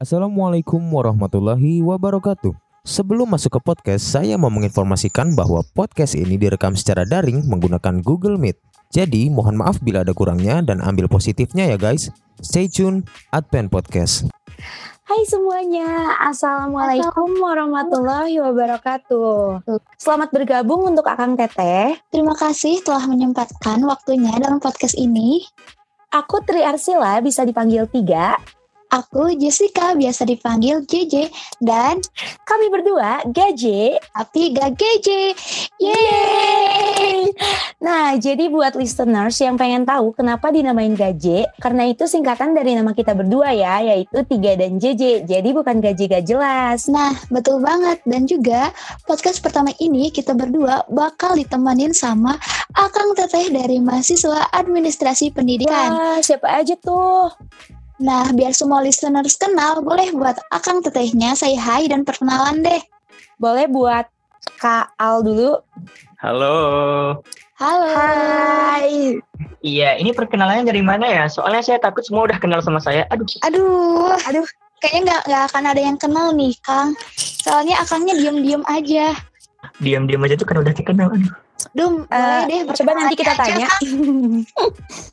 Assalamualaikum warahmatullahi wabarakatuh. Sebelum masuk ke podcast, saya mau menginformasikan bahwa podcast ini direkam secara daring menggunakan Google Meet. Jadi, mohon maaf bila ada kurangnya dan ambil positifnya ya guys. Stay tune, Adpen Podcast. Hai semuanya, Assalamualaikum warahmatullahi wabarakatuh. Selamat bergabung untuk Akang Teteh. Terima kasih telah menyempatkan waktunya dalam podcast ini. Aku Tri Arsila, bisa dipanggil Tiga. Aku Jessica, biasa dipanggil JJ. Dan Kami berdua Gaje. tapi gak GJ. Yeay! Nah, jadi buat listeners yang pengen tahu kenapa dinamain Gaje, karena itu singkatan dari nama kita berdua ya, yaitu Tiga dan JJ. Jadi bukan Gaje gak jelas. Nah, betul banget. Dan juga podcast pertama ini kita berdua bakal ditemenin sama Akang Teteh dari mahasiswa administrasi pendidikan. Wah, siapa aja tuh? Nah, biar semua listeners kenal, boleh buat Akang Tetehnya say hi dan perkenalan deh. Boleh buat Kak Al dulu. Halo. Halo. Hai. Iya, ini perkenalannya dari mana ya? Soalnya saya takut semua udah kenal sama saya. Aduh. Aduh, aduh, kayaknya nggak nggak akan ada yang kenal nih, Kang. Soalnya akangnya diem-diem aja. Diam-diam aja tuh kan udah dikenal. Aduh. Dum, boleh deh. coba nanti kita aja, tanya.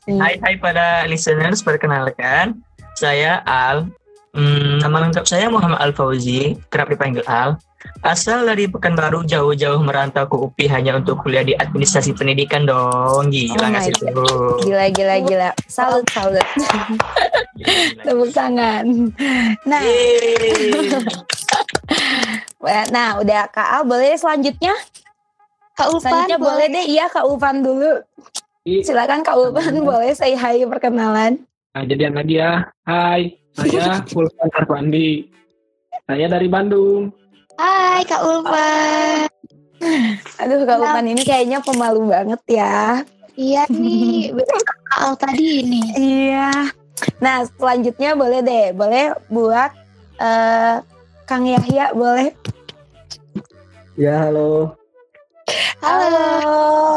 Hai hai pada listeners, perkenalkan. Saya Al. Hmm, nama lengkap saya Muhammad Al Fauzi, kerap dipanggil Al. Asal dari Pekanbaru jauh-jauh merantau ke UPI hanya untuk kuliah di administrasi pendidikan dong. Gila Oh nggak my sih tuh? Gila, gila, gila. Salut, salut. Tepuk tangan. Nah, nah udah Kak Al boleh selanjutnya? Kak Ulfan, Selanjutnya boleh deh, iya Kak Ulfan dulu. Silakan Kak Ulfan boleh say hi perkenalan. Nah, jadi Nadia, hai, saya Fulvan Arfandi. Saya dari Bandung. Hai Kak Ulfan. Aduh Kak Ulfan ini kayaknya pemalu banget ya. Iya nih, Al tadi nih. Iya. Nah selanjutnya boleh deh, boleh buat eh Kang Yahya boleh. Ya, halo. Halo.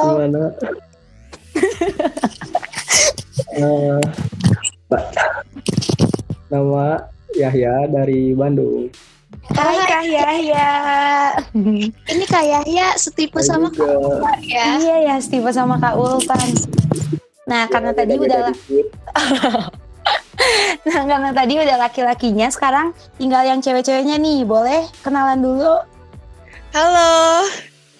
Gimana? Eh, Pak. Nama Yahya dari Bandung. Hai Kang Yahya. Ini Kak Yahya setipe Saya sama Kak juga Ulfan ya. Iya ya, Steve sama Kak Ulfan. Nah, karena tadi beda-beda udah nah, karena tadi udah laki-lakinya, sekarang tinggal yang cewek-ceweknya nih. Boleh kenalan dulu? Halo,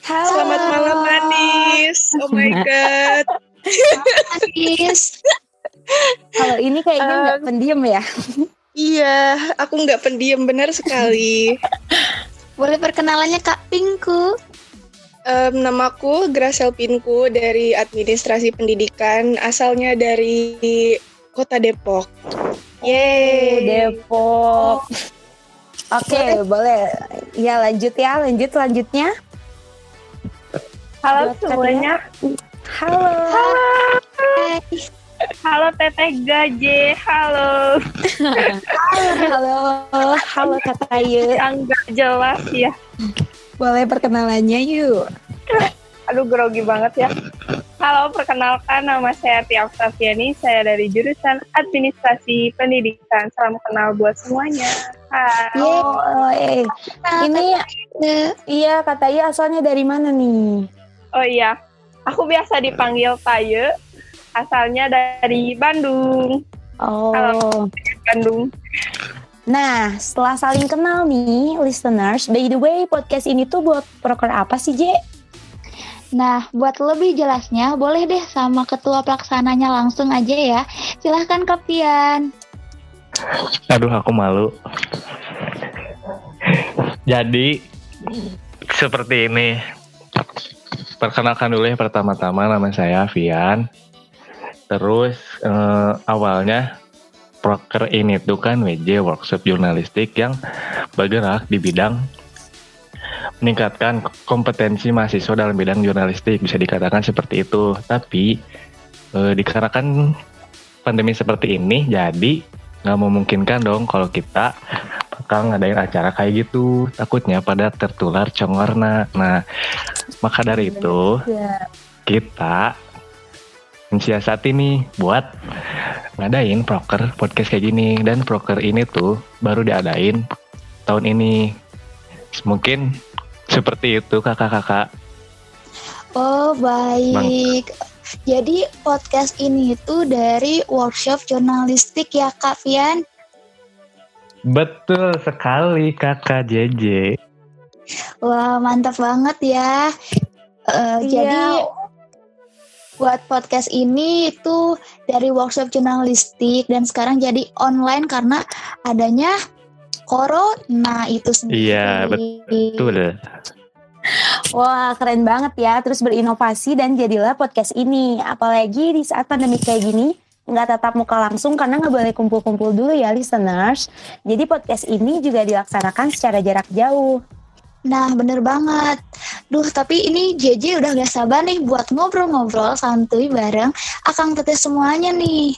Halo. selamat malam manis. Oh my god. Anis. Kalau ini kayaknya nggak pendiam ya. Iya, aku nggak pendiam benar sekali. Boleh perkenalannya Kak Pinku. Em, namaku Gracel Pinku dari Administrasi Pendidikan, asalnya dari Kota Depok. Yeay. Depok. Oke, boleh. Ya lanjut ya, lanjut selanjutnya. Halo semuanya, Halo. Hai. Halo Teteh Gaje, halo. Halo. Halo Kak Ayu. Yang gak jelas ya. Boleh perkenalannya yuk. Aduh grogi banget ya. Halo, perkenalkan nama saya Tia Oktaviani, saya dari jurusan Administrasi Pendidikan. Salam kenal buat semuanya. Hai. Oh, eh. Ini iya Kak Ayu asalnya dari mana nih? Oh iya, aku biasa dipanggil Taye, asalnya dari Bandung. Oh. Bandung. Nah, setelah saling kenal nih, listeners, by the way, podcast ini tuh buat proker apa sih, Je? Nah, buat lebih jelasnya, boleh deh sama ketua pelaksananya langsung aja ya. Silahkan Kak Pian. Aduh, aku malu. Jadi seperti ini. Perkenalkan dulu ya pertama-tama nama saya Vian. Terus eh, awalnya proker ini tuh kan WJ workshop jurnalistik yang bergerak di bidang meningkatkan kompetensi mahasiswa dalam bidang jurnalistik bisa dikatakan seperti itu. Tapi eh, dikarenakan pandemi seperti ini jadi nggak memungkinkan dong kalau kita bakal ngadain acara kayak gitu takutnya pada tertular congorna nah maka dari itu Ya. kita mensiasati nih buat ngadain proker podcast kayak gini dan proker ini tuh baru diadain tahun ini. Mungkin seperti itu kakak-kakak. Oh baik. Jadi podcast ini itu dari workshop jurnalistik ya Kak Fian? Betul sekali kakak JJ. Wah mantap banget ya. Eh, Iya. Jadi buat podcast ini itu dari workshop jurnalistik dan sekarang jadi online karena adanya corona itu sendiri. Iya, Betul. Wah, keren banget ya. Terus berinovasi dan jadilah podcast ini. Apalagi di saat pandemi kayak gini, nggak tatap muka langsung karena nggak boleh kumpul-kumpul dulu ya listeners. Jadi podcast ini juga dilaksanakan secara jarak jauh. Nah bener banget. Duh tapi ini JJ udah gak sabar nih buat ngobrol-ngobrol santuy bareng Akang Teteh semuanya nih.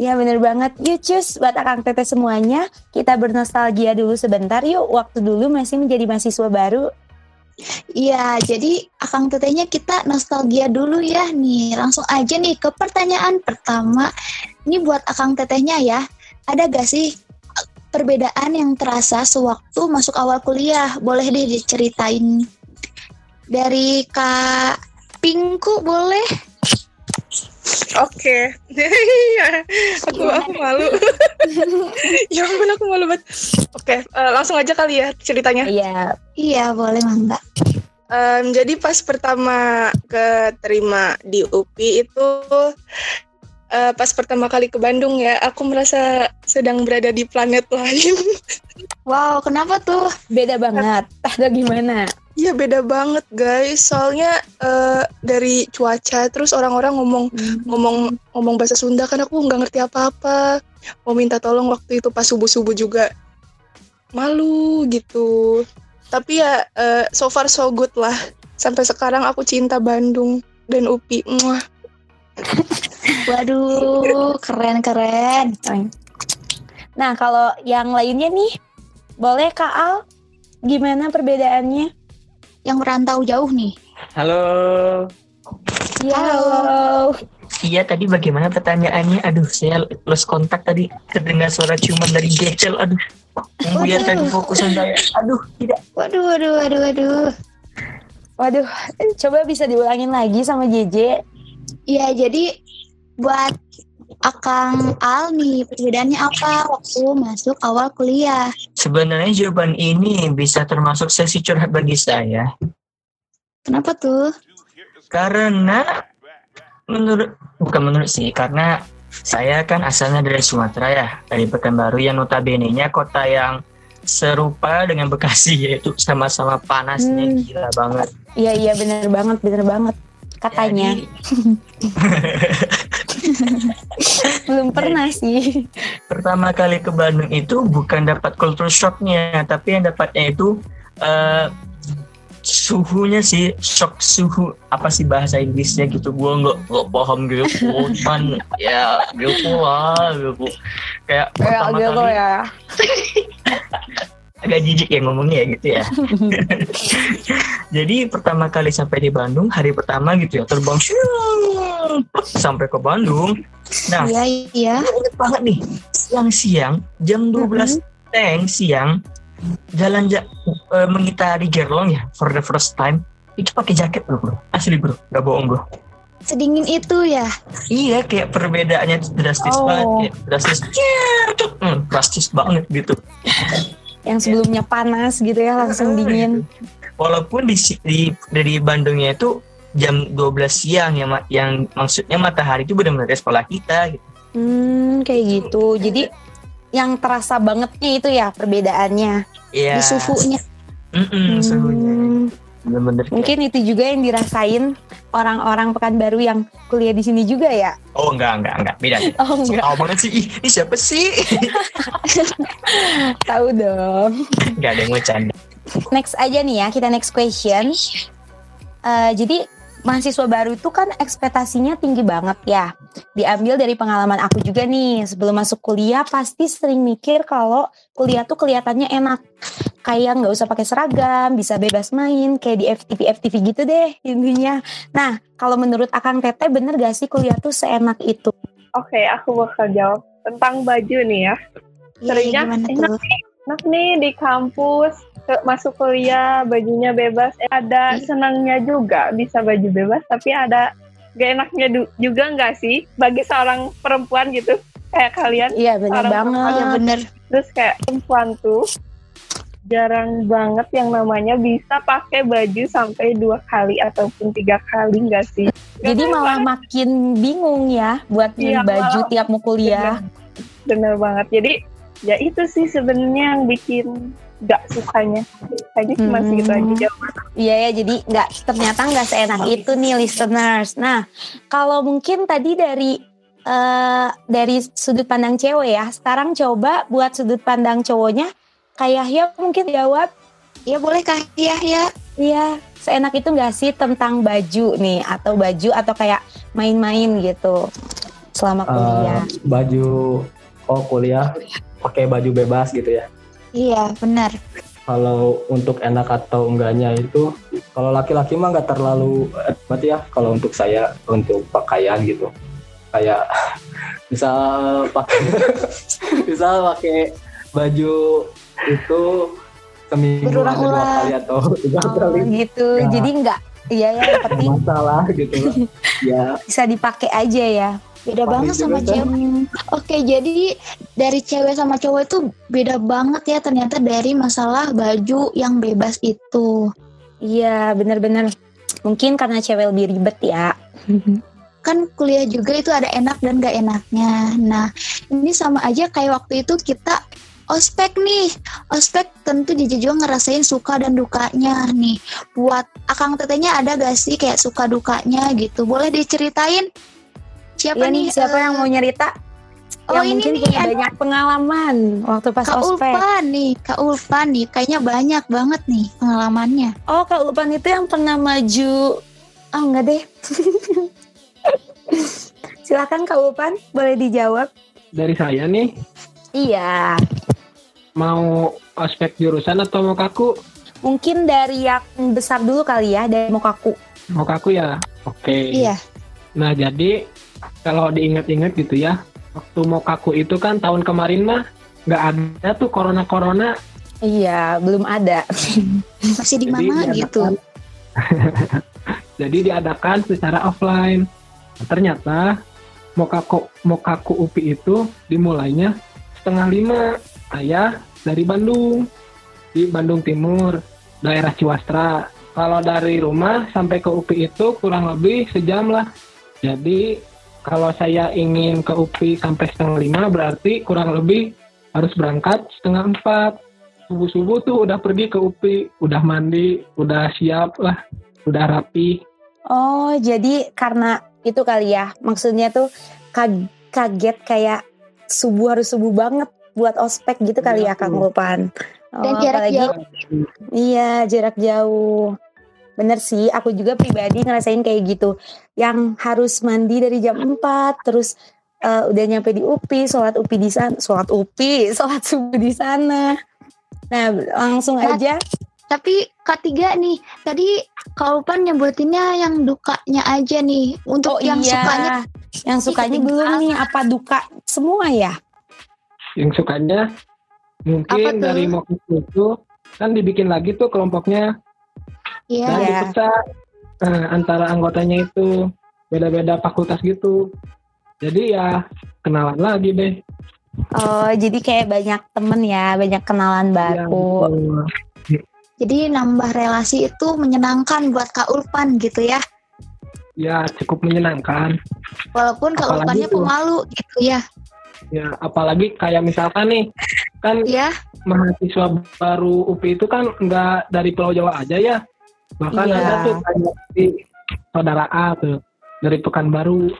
Ya bener banget. Yuk cus, buat akang teteh semuanya, kita bernostalgia dulu sebentar yuk. Waktu dulu masih menjadi mahasiswa baru. Iya, jadi Akang Tetehnya kita nostalgia dulu ya nih. Langsung aja nih ke pertanyaan pertama. Ini buat Akang Tetehnya ya. Ada gak sih perbedaan yang terasa sewaktu masuk awal kuliah? Boleh deh diceritain. Dari Kak Pingku boleh? Oke. Iya. aku aku malu. ya ampun aku malu banget. Oke, eh, langsung aja kali ya ceritanya. Iya. Iya, boleh Mangga. Em, jadi pas pertama keterima di UPI itu eh, pas pertama kali ke Bandung ya, aku merasa sedang berada di planet lain. Wow, kenapa tuh? Beda banget. Ada gimana? Iya beda banget guys. Soalnya eh, dari cuaca, terus orang-orang ngomong ngomong ngomong bahasa Sunda kan aku nggak ngerti apa-apa. Mau minta tolong waktu itu pas subuh subuh juga malu gitu. Tapi ya eh, so far so good lah. Sampai sekarang aku cinta Bandung dan UPI. Muah. Waduh, keren-keren. Nah, kalau yang lainnya nih, boleh Kak Al? Gimana perbedaannya? Yang merantau jauh nih. Halo. Ya, halo. Iya tadi bagaimana pertanyaannya? Aduh, saya lost kontak tadi terdengar suara ciuman dari Gecel. Aduh, kemudian tadi fokusan saya. Aduh, tidak. Waduh, waduh, waduh, waduh. Waduh, coba bisa diulangin lagi sama JJ. Iya, jadi buat Akang Al nih, perbedaannya apa waktu masuk awal kuliah? Sebenarnya jawaban ini bisa termasuk sesi curhat bagi saya. Kenapa tuh? Karena menurut bukan menurut sih, karena saya kan asalnya dari Sumatera ya, dari Pekanbaru yang notabene-nya kota yang serupa dengan Bekasi yaitu sama-sama panasnya Hmm. gila banget. Iya, iya bener banget, bener banget. Katanya. Jadi, Belum pernah sih. pertama kali ke Bandung itu bukan dapat culture shocknya, tapi yang dapatnya itu eh, suhunya sih shock suhu apa sih bahasa Inggrisnya gitu gua nggak nggak paham gitu cuman ya gitu lah gitu kayak Ya, pertama kali ya. agak jijik ya ngomongnya ya gitu ya. Jadi pertama kali sampai di Bandung hari pertama gitu ya terbang sampai ke Bandung. Nah Iya, iya. Inget banget nih. Siang-siang jam 12 teng siang jalan ja eh, mengitari Gerlong ya for the first time. Itu pakai jaket bro, bro. Asli bro. Gak bohong bro. Sedingin itu ya. iya kayak perbedaannya drastis Oh. banget kayak drastis hmm, drastis banget gitu Yang sebelumnya panas gitu ya, langsung dingin. walaupun di, di dari Bandungnya itu jam 12 siang ya Ma- yang maksudnya matahari itu benar-benar sekolah kita gitu. Hmm, kayak gitu. Jadi yang terasa bangetnya itu ya perbedaannya. Iya. Di suhunya. Mm-mm, suhunya. Hmm, Bener-bener mungkin itu juga yang dirasain orang-orang Pekanbaru yang kuliah di sini juga ya. Oh enggak enggak enggak beda. beda. Oh enggak, tahu banget sih. Ih, ini siapa sih? tahu dong. enggak ada yang bercanda. Next aja nih ya, kita next question. Eh, jadi mahasiswa baru itu kan ekspektasinya tinggi banget ya. Diambil dari pengalaman aku juga nih, sebelum masuk kuliah pasti sering mikir kalau kuliah tuh kelihatannya enak. Kayak nggak usah pakai seragam, bisa bebas main kayak di FTV FTV gitu deh intinya. Nah, kalau menurut Akang Teteh bener gak sih kuliah tuh seenak itu? Oke, aku bakal jawab tentang baju nih ya. Iya, Seringnya enak tuh? enak nih di kampus ke- masuk kuliah bajunya bebas. Eh, ada Iya. senangnya juga bisa baju bebas, tapi ada gak enaknya juga nggak sih bagi seorang perempuan gitu kayak kalian. Iya banget. Iya bener. Terus kayak perempuan tuh jarang banget yang namanya bisa pakai baju sampai dua kali ataupun tiga kali nggak sih? Jadi malah makin bingung ya buat beli Iya, baju malah- tiap mau kuliah. Bener banget. Jadi ya itu sih sebenarnya yang bikin nggak sukanya. Kayaknya cuma Hmm. segitu aja jawaban. Iya ya, jadi nggak ternyata nggak seenak itu nih listeners. Nah, kalau mungkin tadi dari eh dari sudut pandang cewek ya, sekarang coba buat sudut pandang cowoknya. Kayak ya mungkin jawab, Iya boleh Kak Yahya. iya seenak itu nggak sih tentang baju nih atau baju atau kayak main-main gitu selama kuliah. Eh, baju oh kuliah pakai baju bebas gitu ya. Iya benar. Kalau untuk enak atau enggaknya itu, kalau laki-laki mah nggak terlalu eh, berarti ya. Kalau untuk saya untuk pakaian gitu, kayak bisa pakai bisa pakai baju itu seminggu ada dua kali atau tiga Oh, kali gitu. Ya. Jadi nggak Iya ya, yang penting masalah gitu ya bisa dipakai aja ya. Beda Pahit banget sama juga kan? cewek. Oke, jadi dari cewek sama cowok itu beda banget ya ternyata dari masalah baju yang bebas itu. Iya, bener-bener. Mungkin karena cewek lebih ribet ya. Kan kuliah juga itu ada enak dan gak enaknya. Nah, ini sama aja kayak waktu itu kita ospek nih. Ospek tentu Jiji juga ngerasain suka dan dukanya nih. Buat Akang Tetehnya ada gak sih kayak suka dukanya gitu? Boleh diceritain? Siapa Iya nih? siapa eh, yang mau nyerita? Oh, yang ini mungkin nih, punya ada- banyak pengalaman waktu pas Kak ospek. Ulpan nih, Kak Ulpan nih, kayaknya banyak banget nih pengalamannya. Oh, Kak Ulpan itu yang pernah maju. Oh, enggak deh. Silakan Kak Ulpan, boleh dijawab. Dari saya nih, Iya, mau ospek jurusan atau mau kaku? mungkin dari yang besar dulu kali ya, dari Mokaku. Mau kaku ya? Oke. Iya. Nah, jadi kalau diingat-ingat gitu ya, waktu mau kaku itu kan tahun kemarin mah nggak ada tuh corona-corona. Iya, belum ada. Masih di mana gitu? Jadi diadakan secara offline. Nah, ternyata Mokaku, Mokaku UPI itu dimulainya setengah lima. Saya dari Bandung, di Bandung Timur, daerah Ciwastra. Kalau dari rumah sampai ke UPI itu kurang lebih sejam lah. Jadi kalau saya ingin ke UPI sampai setengah lima berarti kurang lebih harus berangkat setengah empat. Subuh-subuh tuh udah pergi ke UPI, udah mandi, udah siap lah, udah rapi. Oh, jadi karena itu kali ya. Maksudnya tuh kag- kaget kayak subuh harus subuh banget buat ospek gitu kali ya Kang Ulpan. Oh, Dan jarak apalagi- jauh. Iya, jarak jauh. Bener sih, aku juga pribadi ngerasain kayak gitu. Yang harus mandi dari jam 4, terus eh, udah nyampe di UPI, sholat UPI di sana, sholat UPI, sholat subuh di sana. Nah, langsung Nah, aja. Tapi ketiga nih, tadi Kak Ulpan nyebutinnya yang dukanya aja nih. Untuk Oh yang iya, sukanya yang sukanya belum nih, apa duka semua ya? Yang sukanya mungkin dari Mokusu itu kan dibikin lagi tuh kelompoknya Iya. dan Iya. dipecah Nah, antara anggotanya itu beda-beda fakultas gitu. Jadi ya kenalan lagi deh. Oh, jadi kayak banyak temen ya, banyak kenalan Ya, baru. betul. Jadi nambah relasi itu menyenangkan buat Kak Ulpan gitu ya. ya cukup menyenangkan. Walaupun Kak Apalagi Ulpannya pemalu gitu ya. Ya apalagi kayak misalkan nih kan Iya. mahasiswa baru UPI itu kan nggak dari Pulau Jawa aja ya. Bahkan Iya. ada tuh kayak di saudara A tuh dari Pekanbaru.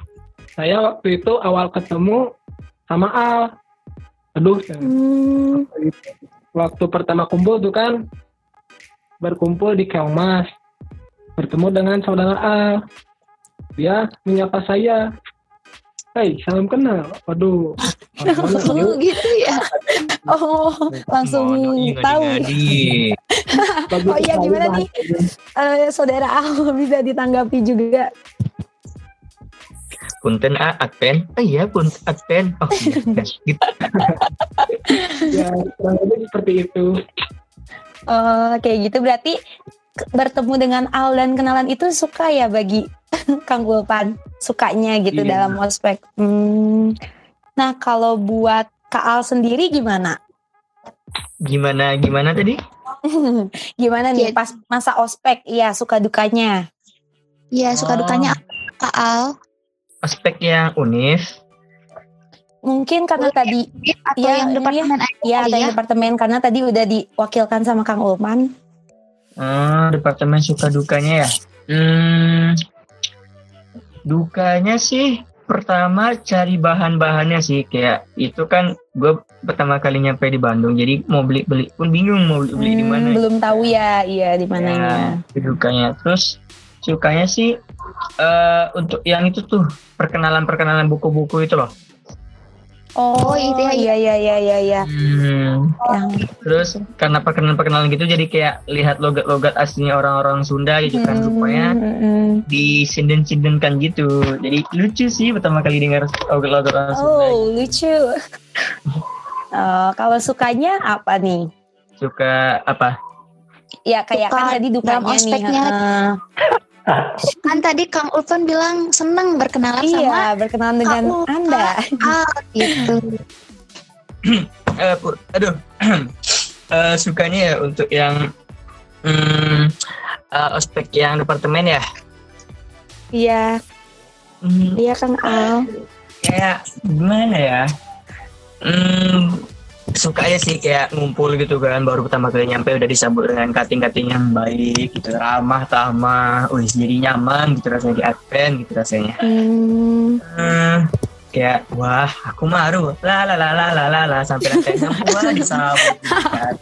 Saya waktu itu awal ketemu sama Al. Aduh, Hmm, waktu pertama kumpul tuh kan berkumpul di Keongmas. Bertemu dengan saudara Al. Dia menyapa saya. Hai, salam kenal. Waduh. Mana, Oh, gitu ya. Oh, langsung tahu. Bagus Oh iya, gimana nih? Eh, Saudara Al bisa ditanggapi juga. Punten A, Adpen. Oh iya, punten Adpen. Oh iya, gitu. Ya, seperti itu. Oh, kayak gitu berarti bertemu dengan Al dan kenalan itu suka ya bagi Kang Ulpan sukanya gitu Iya. dalam ospek. Hmm. Nah kalau buat Kak Al sendiri gimana? Gimana, gimana tadi? gimana nih Ya. pas masa ospek? Iya suka dukanya. Iya, suka Oh. dukanya apa, Kak Al? Aspek yang unik. Mungkin karena tadi Atau Iya, yang iya. departemen ya ada yang departemen karena tadi udah diwakilkan sama Kang Ulpan. Ah, departemen suka dukanya ya. Hmm, dukanya sih pertama cari bahan-bahannya sih kayak itu kan gue pertama kali nyampe di Bandung jadi mau beli beli pun bingung mau beli, beli di Hmm, mana. belum tahu ya, iya di mananya. Ya, dukanya. Terus sukanya sih eh untuk yang itu tuh perkenalan perkenalan buku-buku itu loh. Oh, Oh, itu ya, iya iya iya iya iya. Hmm, Yang terus karena perkenalan-perkenalan gitu jadi kayak lihat logat-logat aslinya orang-orang Sunda gitu kan supaya Hmm, hmm. disinden-sindenkan gitu. Jadi lucu sih pertama kali dengar logat-logat orang Sunda. Oh, lucu. Eh, kalau sukanya apa nih? Suka apa? Ya kayak Suka kan tadi dukanya nih. ospeknya. Kan tadi Kang Ulpan bilang seneng berkenalan sama iya, berkenalan dengan Kak. Anda. Al gitu. Eh, Pur, aduh. Eh, sukanya ya untuk yang hmm, eh, ospek yang departemen ya. Iya, Hmm, iya Kang Al. kayak gimana ya? Hmm, suka aja sih kayak ngumpul gitu kan baru pertama kali nyampe udah disambut dengan kating-kating yang baik gitu ramah tamah wih jadi nyaman gitu rasanya di advent gitu rasanya Hmm, Hmm, kayak wah aku maru la la la la la la la sampai lantai enam wah disambut gitu kan.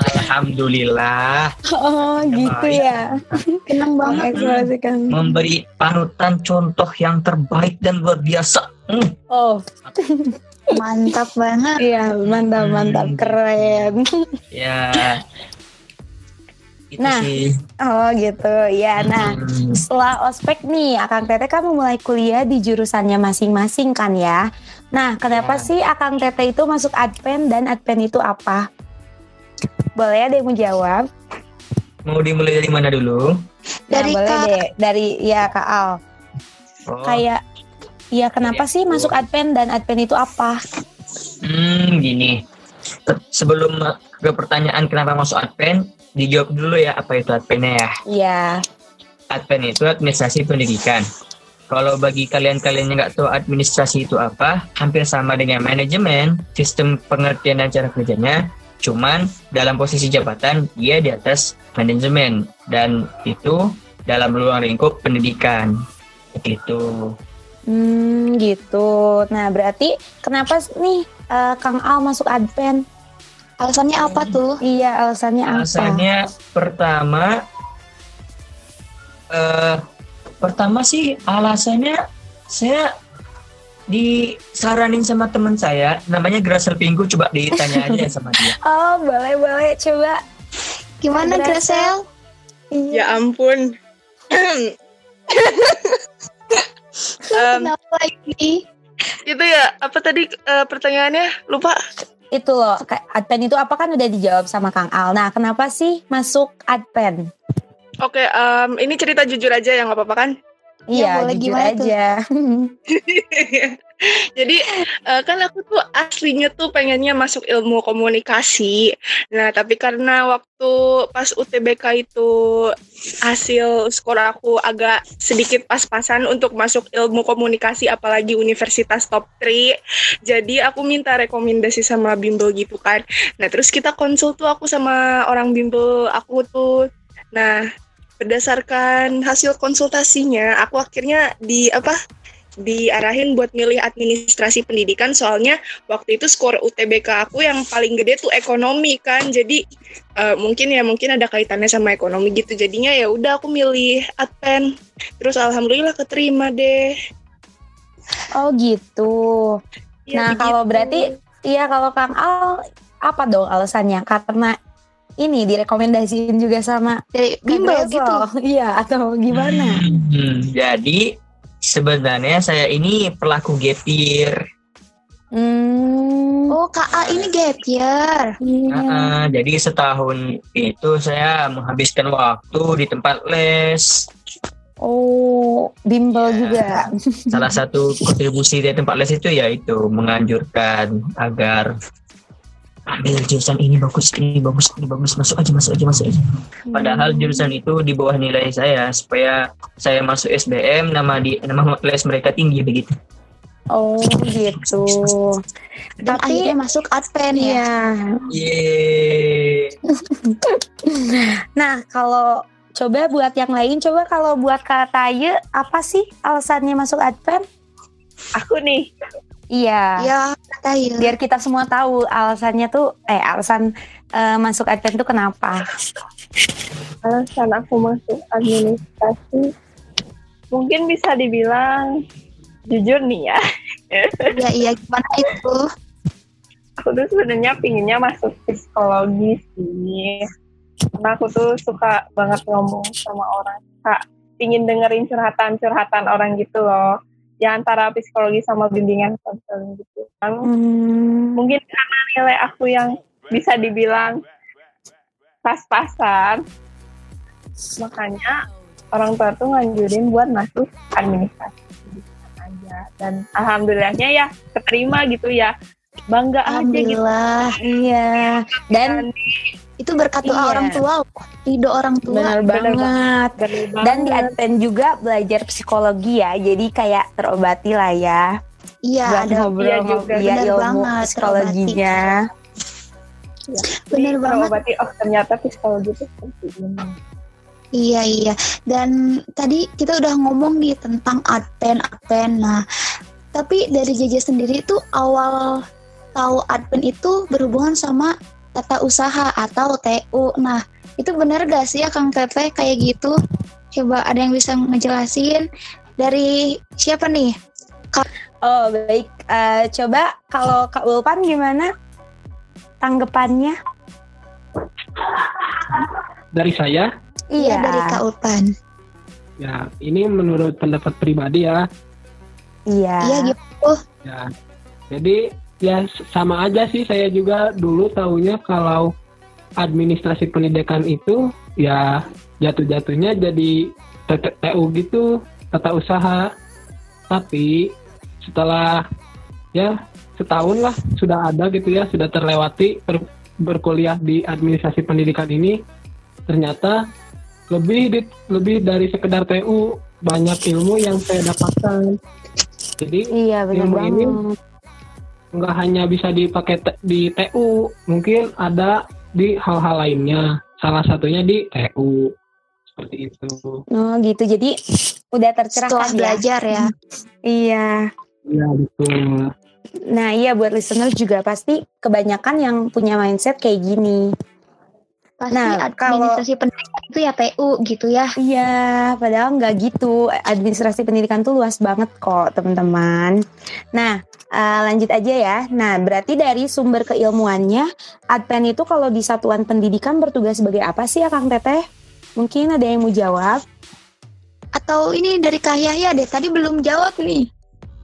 Alhamdulillah oh gitu ya. Seneng banget. Mengekspresikan. memberi panutan contoh yang terbaik dan luar biasa. Hmm, Oh, Mantap banget. iya mantap mantap Hmm. keren. ya. Itu Nah, sih. Oh gitu ya. Nah, Hmm. setelah ospek nih, Akang Tete kan memulai kuliah di jurusannya masing-masing kan ya. Nah, kenapa Ya. sih Akang Tete itu masuk Adven dan Adven itu apa? Boleh ada yang mau jawab? Mau dimulai dari mana dulu? Dari nah, boleh Kak- deh. Dari ya Kak Al. Oh, Kayak ya kenapa sih masuk Adven dan Adven itu apa? hmm, gini. Sebelum ke pertanyaan kenapa masuk Advent, dijawab dulu ya apa itu Adventnya ya. Iya. Advent itu administrasi pendidikan. Kalau bagi kalian-kalian yang nggak tahu administrasi itu apa, hampir sama dengan manajemen, sistem pengertian dan cara kerjanya, cuman dalam posisi jabatan dia di atas manajemen dan itu dalam ruang lingkup pendidikan. Gitu. Hmm, gitu. Nah, berarti kenapa nih eh, Kang Al masuk Adven? Alasannya apa tuh? Iya, alasannya apa? Alasannya pertama eh pertama sih alasannya saya disaranin sama teman saya namanya Grasel Pinggu coba ditanya aja sama dia. Oh, boleh boleh coba. Gimana Grasel? Iya. Ya ampun. Kenapa lagi? itu ya apa tadi eh, pertanyaannya lupa Itu loh, kayak Adven itu apa kan udah dijawab sama Kang Al. Nah, kenapa sih masuk Adven? oke em, ini cerita jujur aja ya nggak apa-apa kan Iya, boleh, jujur gimana tuh? aja. Jadi eh, kan aku tuh aslinya tuh pengennya masuk ilmu komunikasi. Nah tapi karena waktu pas UTBK itu hasil skor aku agak sedikit pas-pasan untuk masuk ilmu komunikasi apalagi universitas top 3. Jadi aku minta rekomendasi sama bimbel gitu kan. Nah terus kita konsul tuh aku sama orang bimbel aku tuh. Nah berdasarkan hasil konsultasinya aku akhirnya di apa diarahin buat milih administrasi pendidikan soalnya waktu itu skor UTBK aku yang paling gede tuh ekonomi kan jadi eh, mungkin ya mungkin ada kaitannya sama ekonomi gitu jadinya ya udah aku milih adpen terus alhamdulillah keterima deh Oh gitu. Ya, nah kalau begitu. berarti, iya kalau Kang Al apa dong alasannya? Karena ini direkomendasiin juga sama bimbel gitu. Iya atau gimana? Hmm, jadi sebenarnya saya ini pelaku gap year. Hmm. Oh, KA ini gap year. iya. Ah, jadi setahun itu saya menghabiskan waktu di tempat les. Oh, bimbel Iya. juga. Salah satu kontribusi dari tempat les itu yaitu menganjurkan agar ambil jurusan ini bagus, ini bagus, ini bagus, masuk aja, masuk aja, masuk aja. Padahal jurusan itu di bawah nilai saya supaya saya masuk SBM nama di nama les mereka tinggi begitu. Oh gitu. Dan Tapi- akhirnya masuk Adpen ya. Iya. Yeay. Nah kalau coba buat yang lain, coba kalau buat Kak Taye, apa sih alasannya masuk Advent? Aku nih, Iya. Ya, kata ya. Biar kita semua tahu alasannya tuh, eh alasan eh, masuk Advent tuh kenapa? alasan aku masuk administrasi mungkin bisa dibilang jujur nih ya Iya, iya gimana itu? aku tuh sebenarnya pinginnya masuk psikologi sih karena aku tuh suka banget ngomong sama orang suka pingin dengerin curhatan-curhatan orang gitu loh ya antara psikologi sama bimbingan konseling gitu. Kan Hmm, mungkin karena nilai aku yang bisa dibilang pas-pasan. Makanya orang tua tuh nganjurin buat masuk administrasi aja. Dan alhamdulillahnya ya keterima gitu ya. Bangga aja gitu. Iya. Dan Itu berkat doa Iya. orang tua, ridho orang tua. benar bener banget. Bener Dan di banget. Advent juga belajar psikologi ya, jadi kayak terobati lah ya. Iya, buat ada ngobrol iya juga, ya, bener ilmu banget, psikologinya. bener Jadi, banget. terobati, oh ternyata psikologi itu seperti ini Iya iya. Dan tadi kita udah ngomong nih tentang Adpen Adpen. Nah, tapi dari JJ sendiri tuh awal tahu Adpen itu berhubungan sama tata usaha atau TU. Nah, itu benar gak sih ya Kang Teteh kayak gitu? Coba ada yang bisa ngejelasin dari siapa nih? Oh baik, Eh, coba kalau Kak Ulpan gimana tanggapannya? Dari saya, Iya dari Kak Ulpan. ya ini menurut pendapat pribadi ya. Iya. Iya gitu. Ya, jadi ya sama aja sih saya juga dulu taunya kalau administrasi pendidikan itu ya jatuh-jatuhnya jadi TU gitu, tata usaha. Tapi setelah ya setahun lah sudah ada gitu ya, sudah terlewati ber- berkuliah di administrasi pendidikan ini ternyata lebih di- lebih dari sekedar TU banyak ilmu yang saya dapatkan. Jadi Iya Ilmu banget. ini nggak hanya bisa dipakai te- di TU, mungkin ada di hal-hal lainnya. Salah satunya di TU. Seperti itu. Oh gitu, jadi udah Setelah tercerahkan ya. belajar ya. Iya. Ya, betul. Nah iya buat listener juga pasti kebanyakan yang punya mindset kayak gini. Pasti Nah, kalau- administrasi pendidikan itu ya TU gitu ya. Iya, padahal nggak gitu. Administrasi pendidikan tuh luas banget kok, teman-teman. Nah, eh, lanjut aja ya. Nah, berarti dari sumber keilmuannya, Adpen itu kalau di satuan pendidikan bertugas sebagai apa sih ya, Kang Teteh? Mungkin ada yang mau jawab? Atau ini dari Kak Yahya deh, tadi belum jawab nih.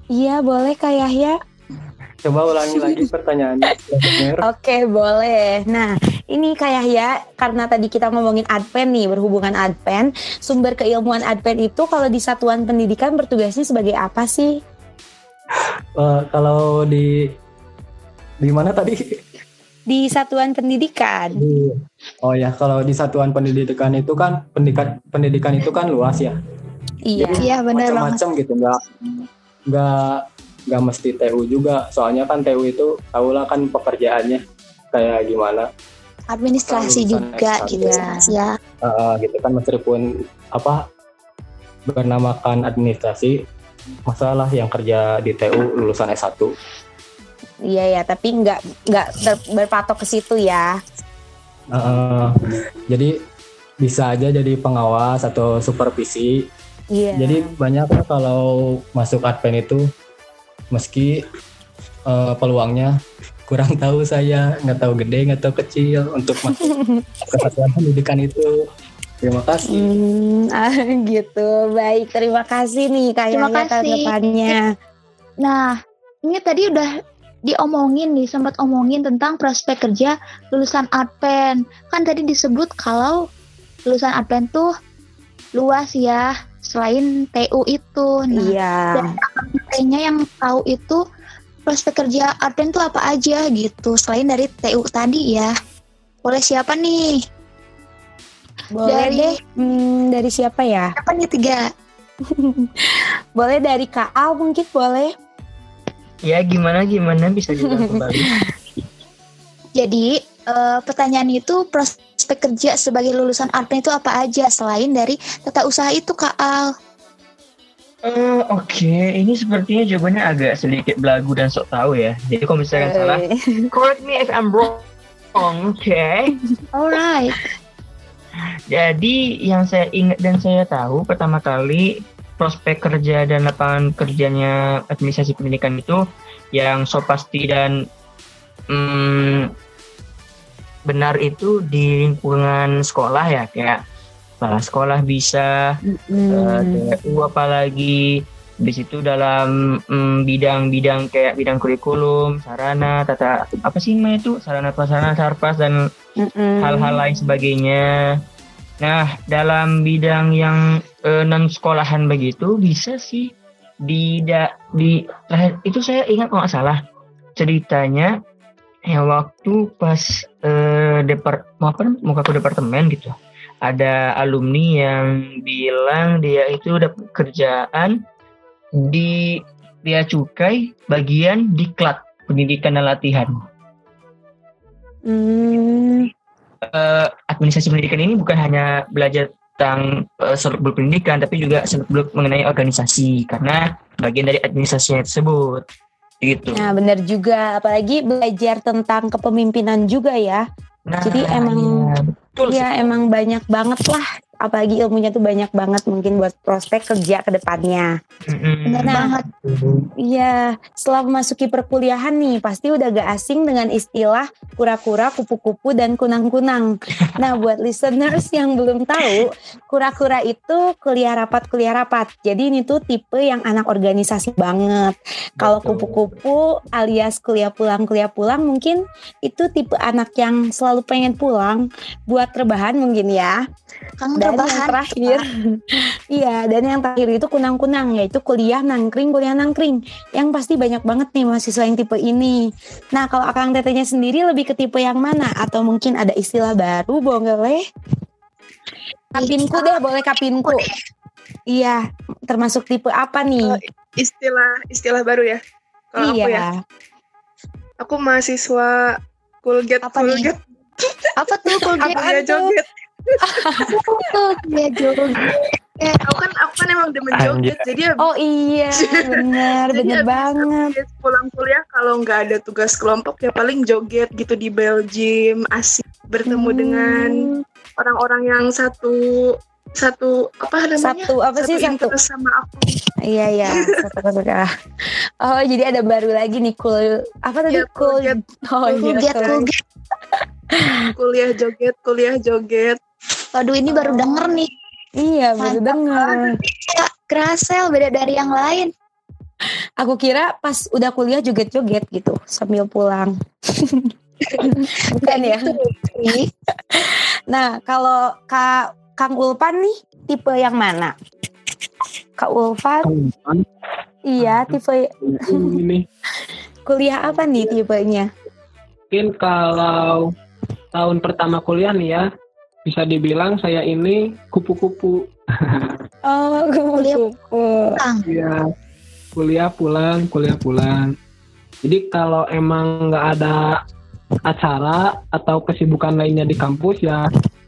Iya, boleh Kak Yahya. Coba ulangi lagi pertanyaannya. Oke, boleh. Nah, ini Kak Yahya, karena tadi kita ngomongin Adpen nih, berhubungan Adpen, sumber keilmuan Adpen itu kalau di satuan pendidikan bertugasnya sebagai apa sih? Eh, kalau di di mana tadi? Di satuan pendidikan. Di- Oh ya, kalau di satuan pendidikan itu kan pendidikan pendidikan itu kan luas ya. Iya. Iya benar banget. Macam-macam gitu, nggak nggak nggak mesti TU juga. Soalnya kan TU itu tahulah kan pekerjaannya kayak gimana. Administrasi juga S1. gitu ya. Eh, gitu kan meskipun apa bernamakan administrasi masalah yang kerja di TU lulusan S1 Iya ya, tapi nggak nggak berpatok ke situ ya. Eh, jadi bisa aja jadi pengawas atau supervisi Iya. jadi banyak lah kalau masuk adven itu meski eh, peluangnya kurang tahu saya nggak tahu gede nggak tahu kecil untuk masuk ke satuan pendidikan itu terima kasih Hmm, ah, gitu. Baik, terima kasih nih Kak Terima kasih. tanggapannya. Nah, ini tadi udah diomongin nih, sempat omongin tentang prospek kerja lulusan Adven. Kan tadi disebut kalau lulusan Adven tuh luas ya, selain TU itu. Nah, Iya. kayaknya yang tahu itu prospek kerja Adven tuh apa aja gitu, selain dari TU tadi ya. Boleh siapa nih? Boleh Dari- deh. Hmm, dari siapa ya? Siapa nih tiga? Boleh dari Kak Al mungkin boleh. Ya gimana gimana bisa diulang kembali. Jadi eh, pertanyaan itu prospek kerja sebagai lulusan Adven itu apa aja selain dari tata usaha itu Kak Al? Eh, Oke, ini sepertinya jawabannya agak sedikit belagu dan sok tahu ya. Jadi kalau misalkan salah, Eh, correct me if I'm wrong. Oke. Alright. Jadi yang saya ingat dan saya tahu pertama kali prospek kerja dan lapangan kerjanya administrasi pendidikan itu yang so pasti dan mm, benar itu di lingkungan sekolah ya kayak kepala sekolah bisa eh, hmm. TU apalagi di situ dalam mm, bidang-bidang kayak bidang kurikulum, sarana, tata apa sih namanya itu sarana prasarana, sarpas dan Mm-mm. hal-hal lain sebagainya. Nah, dalam bidang yang eh, non sekolahan begitu bisa sih di da- di terakhir itu saya ingat kalau nggak salah ceritanya yang waktu pas eh, depart mau apa mau ke departemen gitu. Ada alumni yang bilang dia itu dapat kerjaan di bea cukai bagian diklat pendidikan dan latihan. Hmm, eh, administrasi pendidikan ini bukan hanya belajar tentang uh, pendidikan, tapi juga beluk mengenai organisasi karena bagian dari administrasinya tersebut. Gitu. Nah, benar juga. Apalagi belajar tentang kepemimpinan juga ya. Nah, jadi emang- iya, betul Ya, sekali. emang banyak banget lah. Apalagi ilmunya tuh banyak banget mungkin buat prospek kerja ke depannya. Benar Nah. banget. Iya, setelah memasuki perkuliahan nih, pasti udah gak asing dengan istilah kura-kura, kupu-kupu, dan kunang-kunang. Nah, buat listeners yang belum tahu, kura-kura itu kuliah rapat, kuliah rapat. Jadi ini tuh tipe yang anak organisasi banget. Kalau kupu-kupu alias kuliah pulang, kuliah pulang, mungkin itu tipe anak yang selalu pengen pulang buat rebahan mungkin ya. Kang Dan yang terakhir, iya, dan yang terakhir itu kunang-kunang, yaitu kuliah nangkring, kuliah nangkring. Yang pasti banyak banget nih mahasiswa yang tipe ini. Nah, kalau akang tetenya sendiri lebih ke tipe yang mana? Atau mungkin ada istilah baru, boleh? Kapinku deh, boleh kapinku. Iya, termasuk tipe apa nih? Istilah istilah baru ya. Kalau aku ya, iya. aku mahasiswa Kulget Apa nih? Kulget Apa tuh Apaan tuh? joget. Tuh kuliah joget? Aku kan aku kan emang demen Anjir. joget. Jadi Oh iya, benar, Jadi benar banget. abis pulang kuliah kalau nggak ada tugas kelompok ya paling joget gitu di Belgium asik bertemu Hmm. dengan orang-orang yang satu satu apa namanya Satu apa sih satu? interest sama aku Iya iya, satu. Oh jadi ada baru lagi nih cool apa tadi Iya, cool? Kulget. Oh iya. Cool. kuliah joget kuliah joget Waduh ini baru denger nih. Iya baru Mantap dengar. Ya, Krasel beda dari yang lain. Aku kira pas udah kuliah joget-joget gitu sambil pulang. Bukan ya? Ih, Nah kalau Kak Kang Ulpan nih tipe yang mana? Kak Ulpan, iya tipe ini kuliah apa nih tipenya? mungkin kalau tahun pertama kuliah nih ya bisa dibilang saya ini kupu-kupu Oh Kuliah. kupu-kupu. Kang. ya kuliah pulang kuliah pulang jadi kalau emang nggak ada acara atau kesibukan lainnya di kampus ya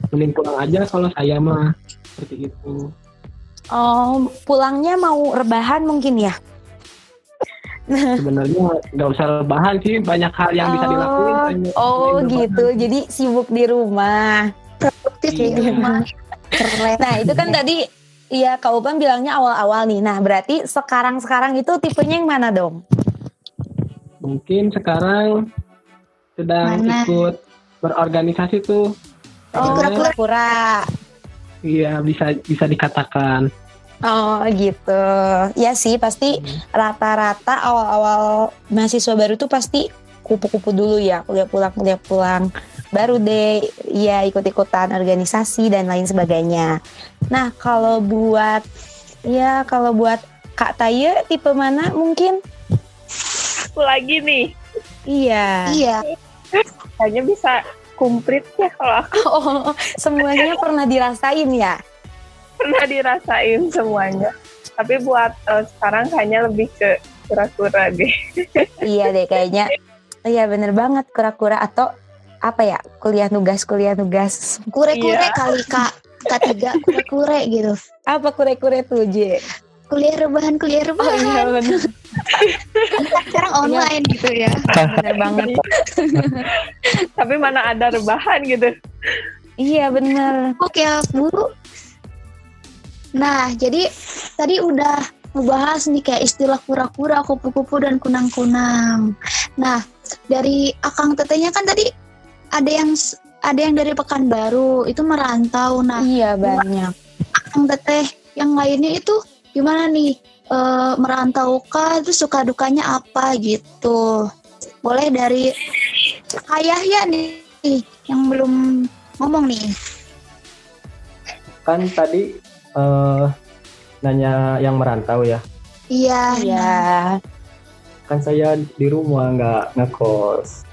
mending pulang aja kalau saya mah seperti itu Oh pulangnya mau rebahan mungkin ya? sebenarnya nggak usah lebahan sih banyak hal yang bisa dilakuin Oh, Oh selain lebahan. gitu, jadi sibuk di rumah. Produktif Iya. di rumah. Keren. Nah itu kan tadi Iya Kak Upan bilangnya awal-awal nih. Nah berarti sekarang-sekarang itu tipenya yang mana dong? Mungkin sekarang sedang Mana? ikut berorganisasi tuh. Oh, pura-pura. Iya bisa bisa dikatakan. Oh gitu. Ya sih pasti rata-rata awal-awal mahasiswa baru tuh pasti kupu-kupu dulu ya kuliah pulang kuliah pulang baru deh ya ikut-ikutan organisasi dan lain sebagainya. Nah kalau buat ya kalau buat Kak Taye tipe mana mungkin? Aku lagi nih, Iya. Iya. kayaknya bisa kumplit ya kalau aku Oh semuanya pernah dirasain ya. pernah dirasain semuanya. Tapi buat eh, sekarang kayaknya lebih ke kura-kura deh. iya deh kayaknya. Iya bener banget kura-kura atau apa ya kuliah nugas kuliah nugas Kure-kure Iya. kali kak. Ketiga kure-kure gitu. apa kure-kure tuh J? Kuliah rebahan, kuliah Oh rebahan. iya bener, Kan sekarang online gitu ya. bener banget. Tapi mana ada rebahan gitu. Iya bener. Oke ya Bu. Nah jadi tadi udah ngebahas nih kayak istilah kura-kura, kupu-kupu dan kunang-kunang. Nah dari akang tetenya kan tadi ada yang ada yang dari Pekanbaru itu merantau. Nah Iya banyak. akang teteh yang lainnya itu gimana nih e, merantau kah terus suka dukanya apa gitu boleh dari ayah ya nih yang belum ngomong nih Kan tadi eh, nanya yang merantau ya. iya Iya. Kan saya di rumah nggak ngekos.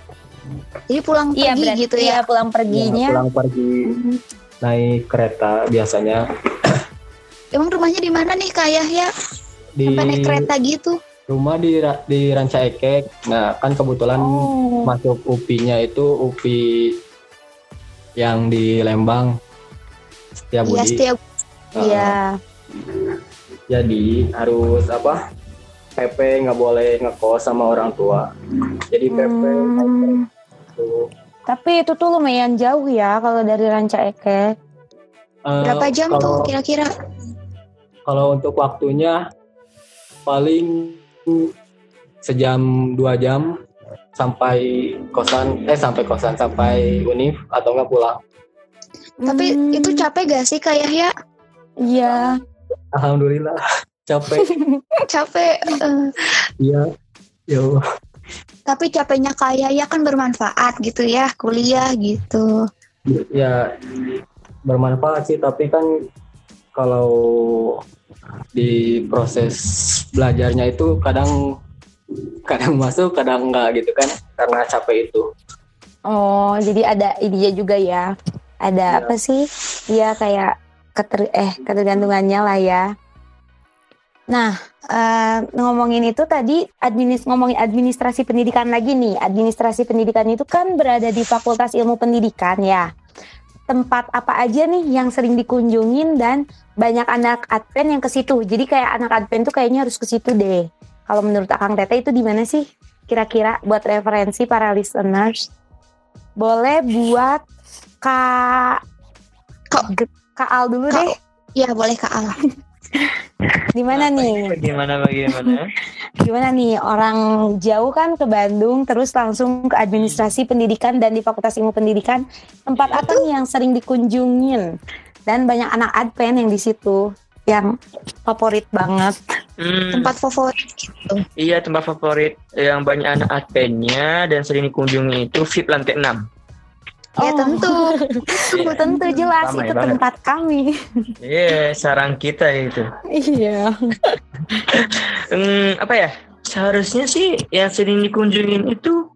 Jadi pulang Iya pergi berarti gitu ya ya pulang perginya. Ya, pulang pergi naik kereta biasanya emang rumahnya di mana nih kak Yahya di sampai naik kereta gitu rumah di di Ranca Ekek. Nah, kan kebetulan Oh. masuk UPI-nya itu UPI yang di Lembang. Setia iya Budi. setiap Nah, Iya. Jadi harus apa? PP nggak boleh ngekos sama orang tua. Jadi PP Hmm. Tuh. Tapi itu tuh lumayan jauh ya kalau dari Ranca Ekek. Eh, berapa jam kalau, tuh kira-kira Kalau untuk waktunya paling sejam dua jam sampai kosan eh sampai kosan sampai univ atau nggak pulang. tapi Hmm. itu capek gak sih kak Yahya Iya. Alhamdulillah capek. capek eh, Iya. Yo. Tapi capeknya kak Yahya kan bermanfaat gitu ya kuliah gitu ya bermanfaat sih tapi kan kalau di proses belajarnya itu kadang kadang masuk kadang enggak gitu kan karena capek itu Oh, jadi ada ide juga ya. Ada Iya. apa sih? Iya kayak keter eh ketergantungannya lah ya. Nah, eh, ngomongin itu tadi administ ngomongin administrasi pendidikan lagi nih. Administrasi pendidikan itu kan berada di Fakultas Ilmu Pendidikan ya. Tempat apa aja nih yang sering dikunjungin dan banyak anak adven yang ke situ. Jadi kayak anak adven tuh kayaknya harus ke situ deh. Kalau menurut Akang Tete itu di mana sih? Kira-kira buat referensi para listeners boleh buat Kak Kak- Al dulu Kak- deh. ya boleh kak Al Di mana nih? Bagaimana bagaimana? Gimana nih orang jauh kan ke Bandung terus langsung ke administrasi pendidikan dan di Fakultas Ilmu Pendidikan tempat apa nih yang sering dikunjungin dan banyak anak adven yang di situ yang favorit banget. Hmm, tempat favorit gitu iya tempat favorit yang banyak anak advennya dan sering dikunjungi itu VIP lantai 6. Ya Oh. tentu Tentu jelas Ramai itu banget. tempat kami. Iya, sarang kita itu. iya. Hmm, apa ya? Seharusnya sih yang sering dikunjungin itu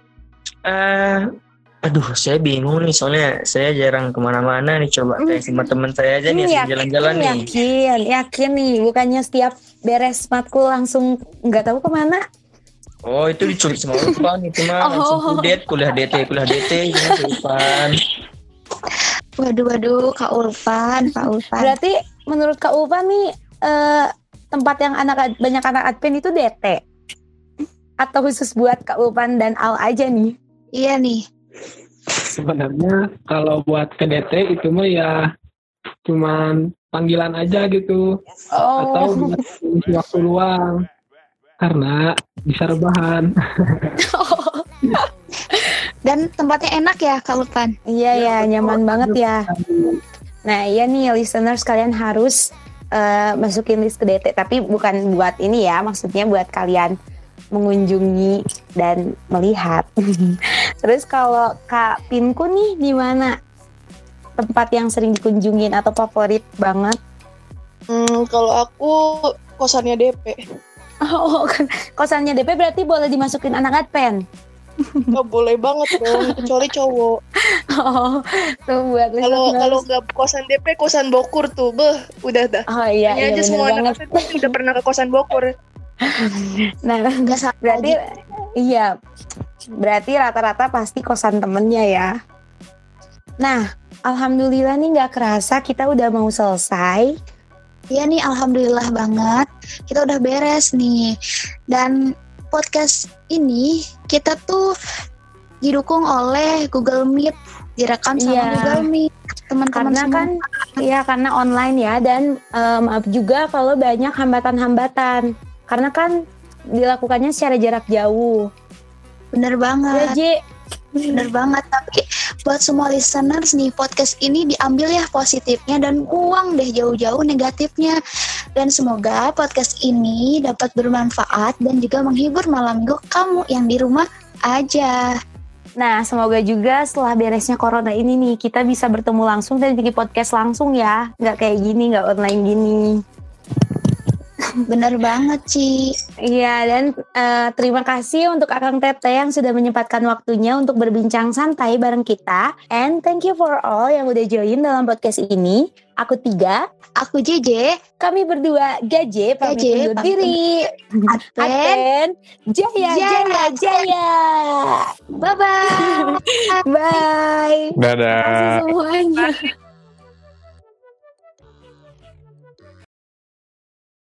eh aduh, saya bingung nih soalnya saya jarang ke mana-mana nih coba tanya sama teman saya aja nih yang yakin, jalan-jalan nih. Yakin, yakin nih. Bukannya setiap beres matkul langsung nggak tahu ke mana. Oh, itu diculik sama Ulfan itu mah langsung Oh. kudet, kuliah DT, kuliah DT gitu Ulfan. waduh waduh kak Ulfan kak Ulfan Berarti menurut Kak Ulfa nih eh, tempat yang anak banyak anak adven itu DT atau khusus buat Kak Ulfan dan Al aja nih? iya nih Sebenarnya kalau buat ke DT itu mah ya cuman panggilan aja gitu atau Oh, buat isi waktu luang. Karena bisa rebahan. Dan tempatnya enak ya Kak Lutfan. Iya ya, nyaman banget ya. Nah iya nih listeners kalian harus eh, masukin list ke DT tapi bukan buat ini ya maksudnya buat kalian mengunjungi dan melihat. Terus kalau Kak Pinku nih di mana tempat yang sering dikunjungin atau favorit banget? Hmm, kalau aku kosannya DP. Oh kosannya DP berarti boleh dimasukin anak adpen. Nggak boleh banget dong, kecuali cowok. Oh tuh buat Kalau kalau nggak kosan DP, kosan Bokur tuh, beh, udah dah. Oh iya, Tanya iya aja semua banget. anak pasti udah pernah ke kosan Bokur. Nah, Nggak salah berarti lagi. iya. Berarti rata-rata pasti kosan temennya ya. Nah, alhamdulillah nih nggak kerasa kita udah mau selesai. Iya nih, alhamdulillah banget. Kita udah beres nih. Dan podcast ini kita tuh didukung oleh Google Meet, direkam sama Iya. Google Meet. Teman-teman Karena semua. kan ya karena online ya dan eh, maaf juga kalau banyak hambatan-hambatan. Karena kan dilakukannya secara jarak jauh. bener Ya, banget, Ji. bener banget. Tapi buat semua listeners nih, podcast ini diambil ya positifnya dan buang deh jauh-jauh negatifnya. Dan semoga podcast ini dapat bermanfaat dan juga menghibur malam minggu kamu yang di rumah aja. Nah, semoga juga setelah beresnya corona ini nih kita bisa bertemu langsung dan bikin podcast langsung ya. Nggak kayak gini, nggak online gini. Bener banget, Ci. Iya dan eh, terima kasih untuk Akang Tete yang sudah menyempatkan waktunya untuk berbincang santai bareng kita. And thank you for all yang udah join dalam podcast ini. Aku tiga, Aku JJ, kami berdua Gaje pamit Gaje, undur diri. Jaya, Jaya, Jaya, Jaya. Bye-bye. Bye. Dadah. Terima kasih semuanya.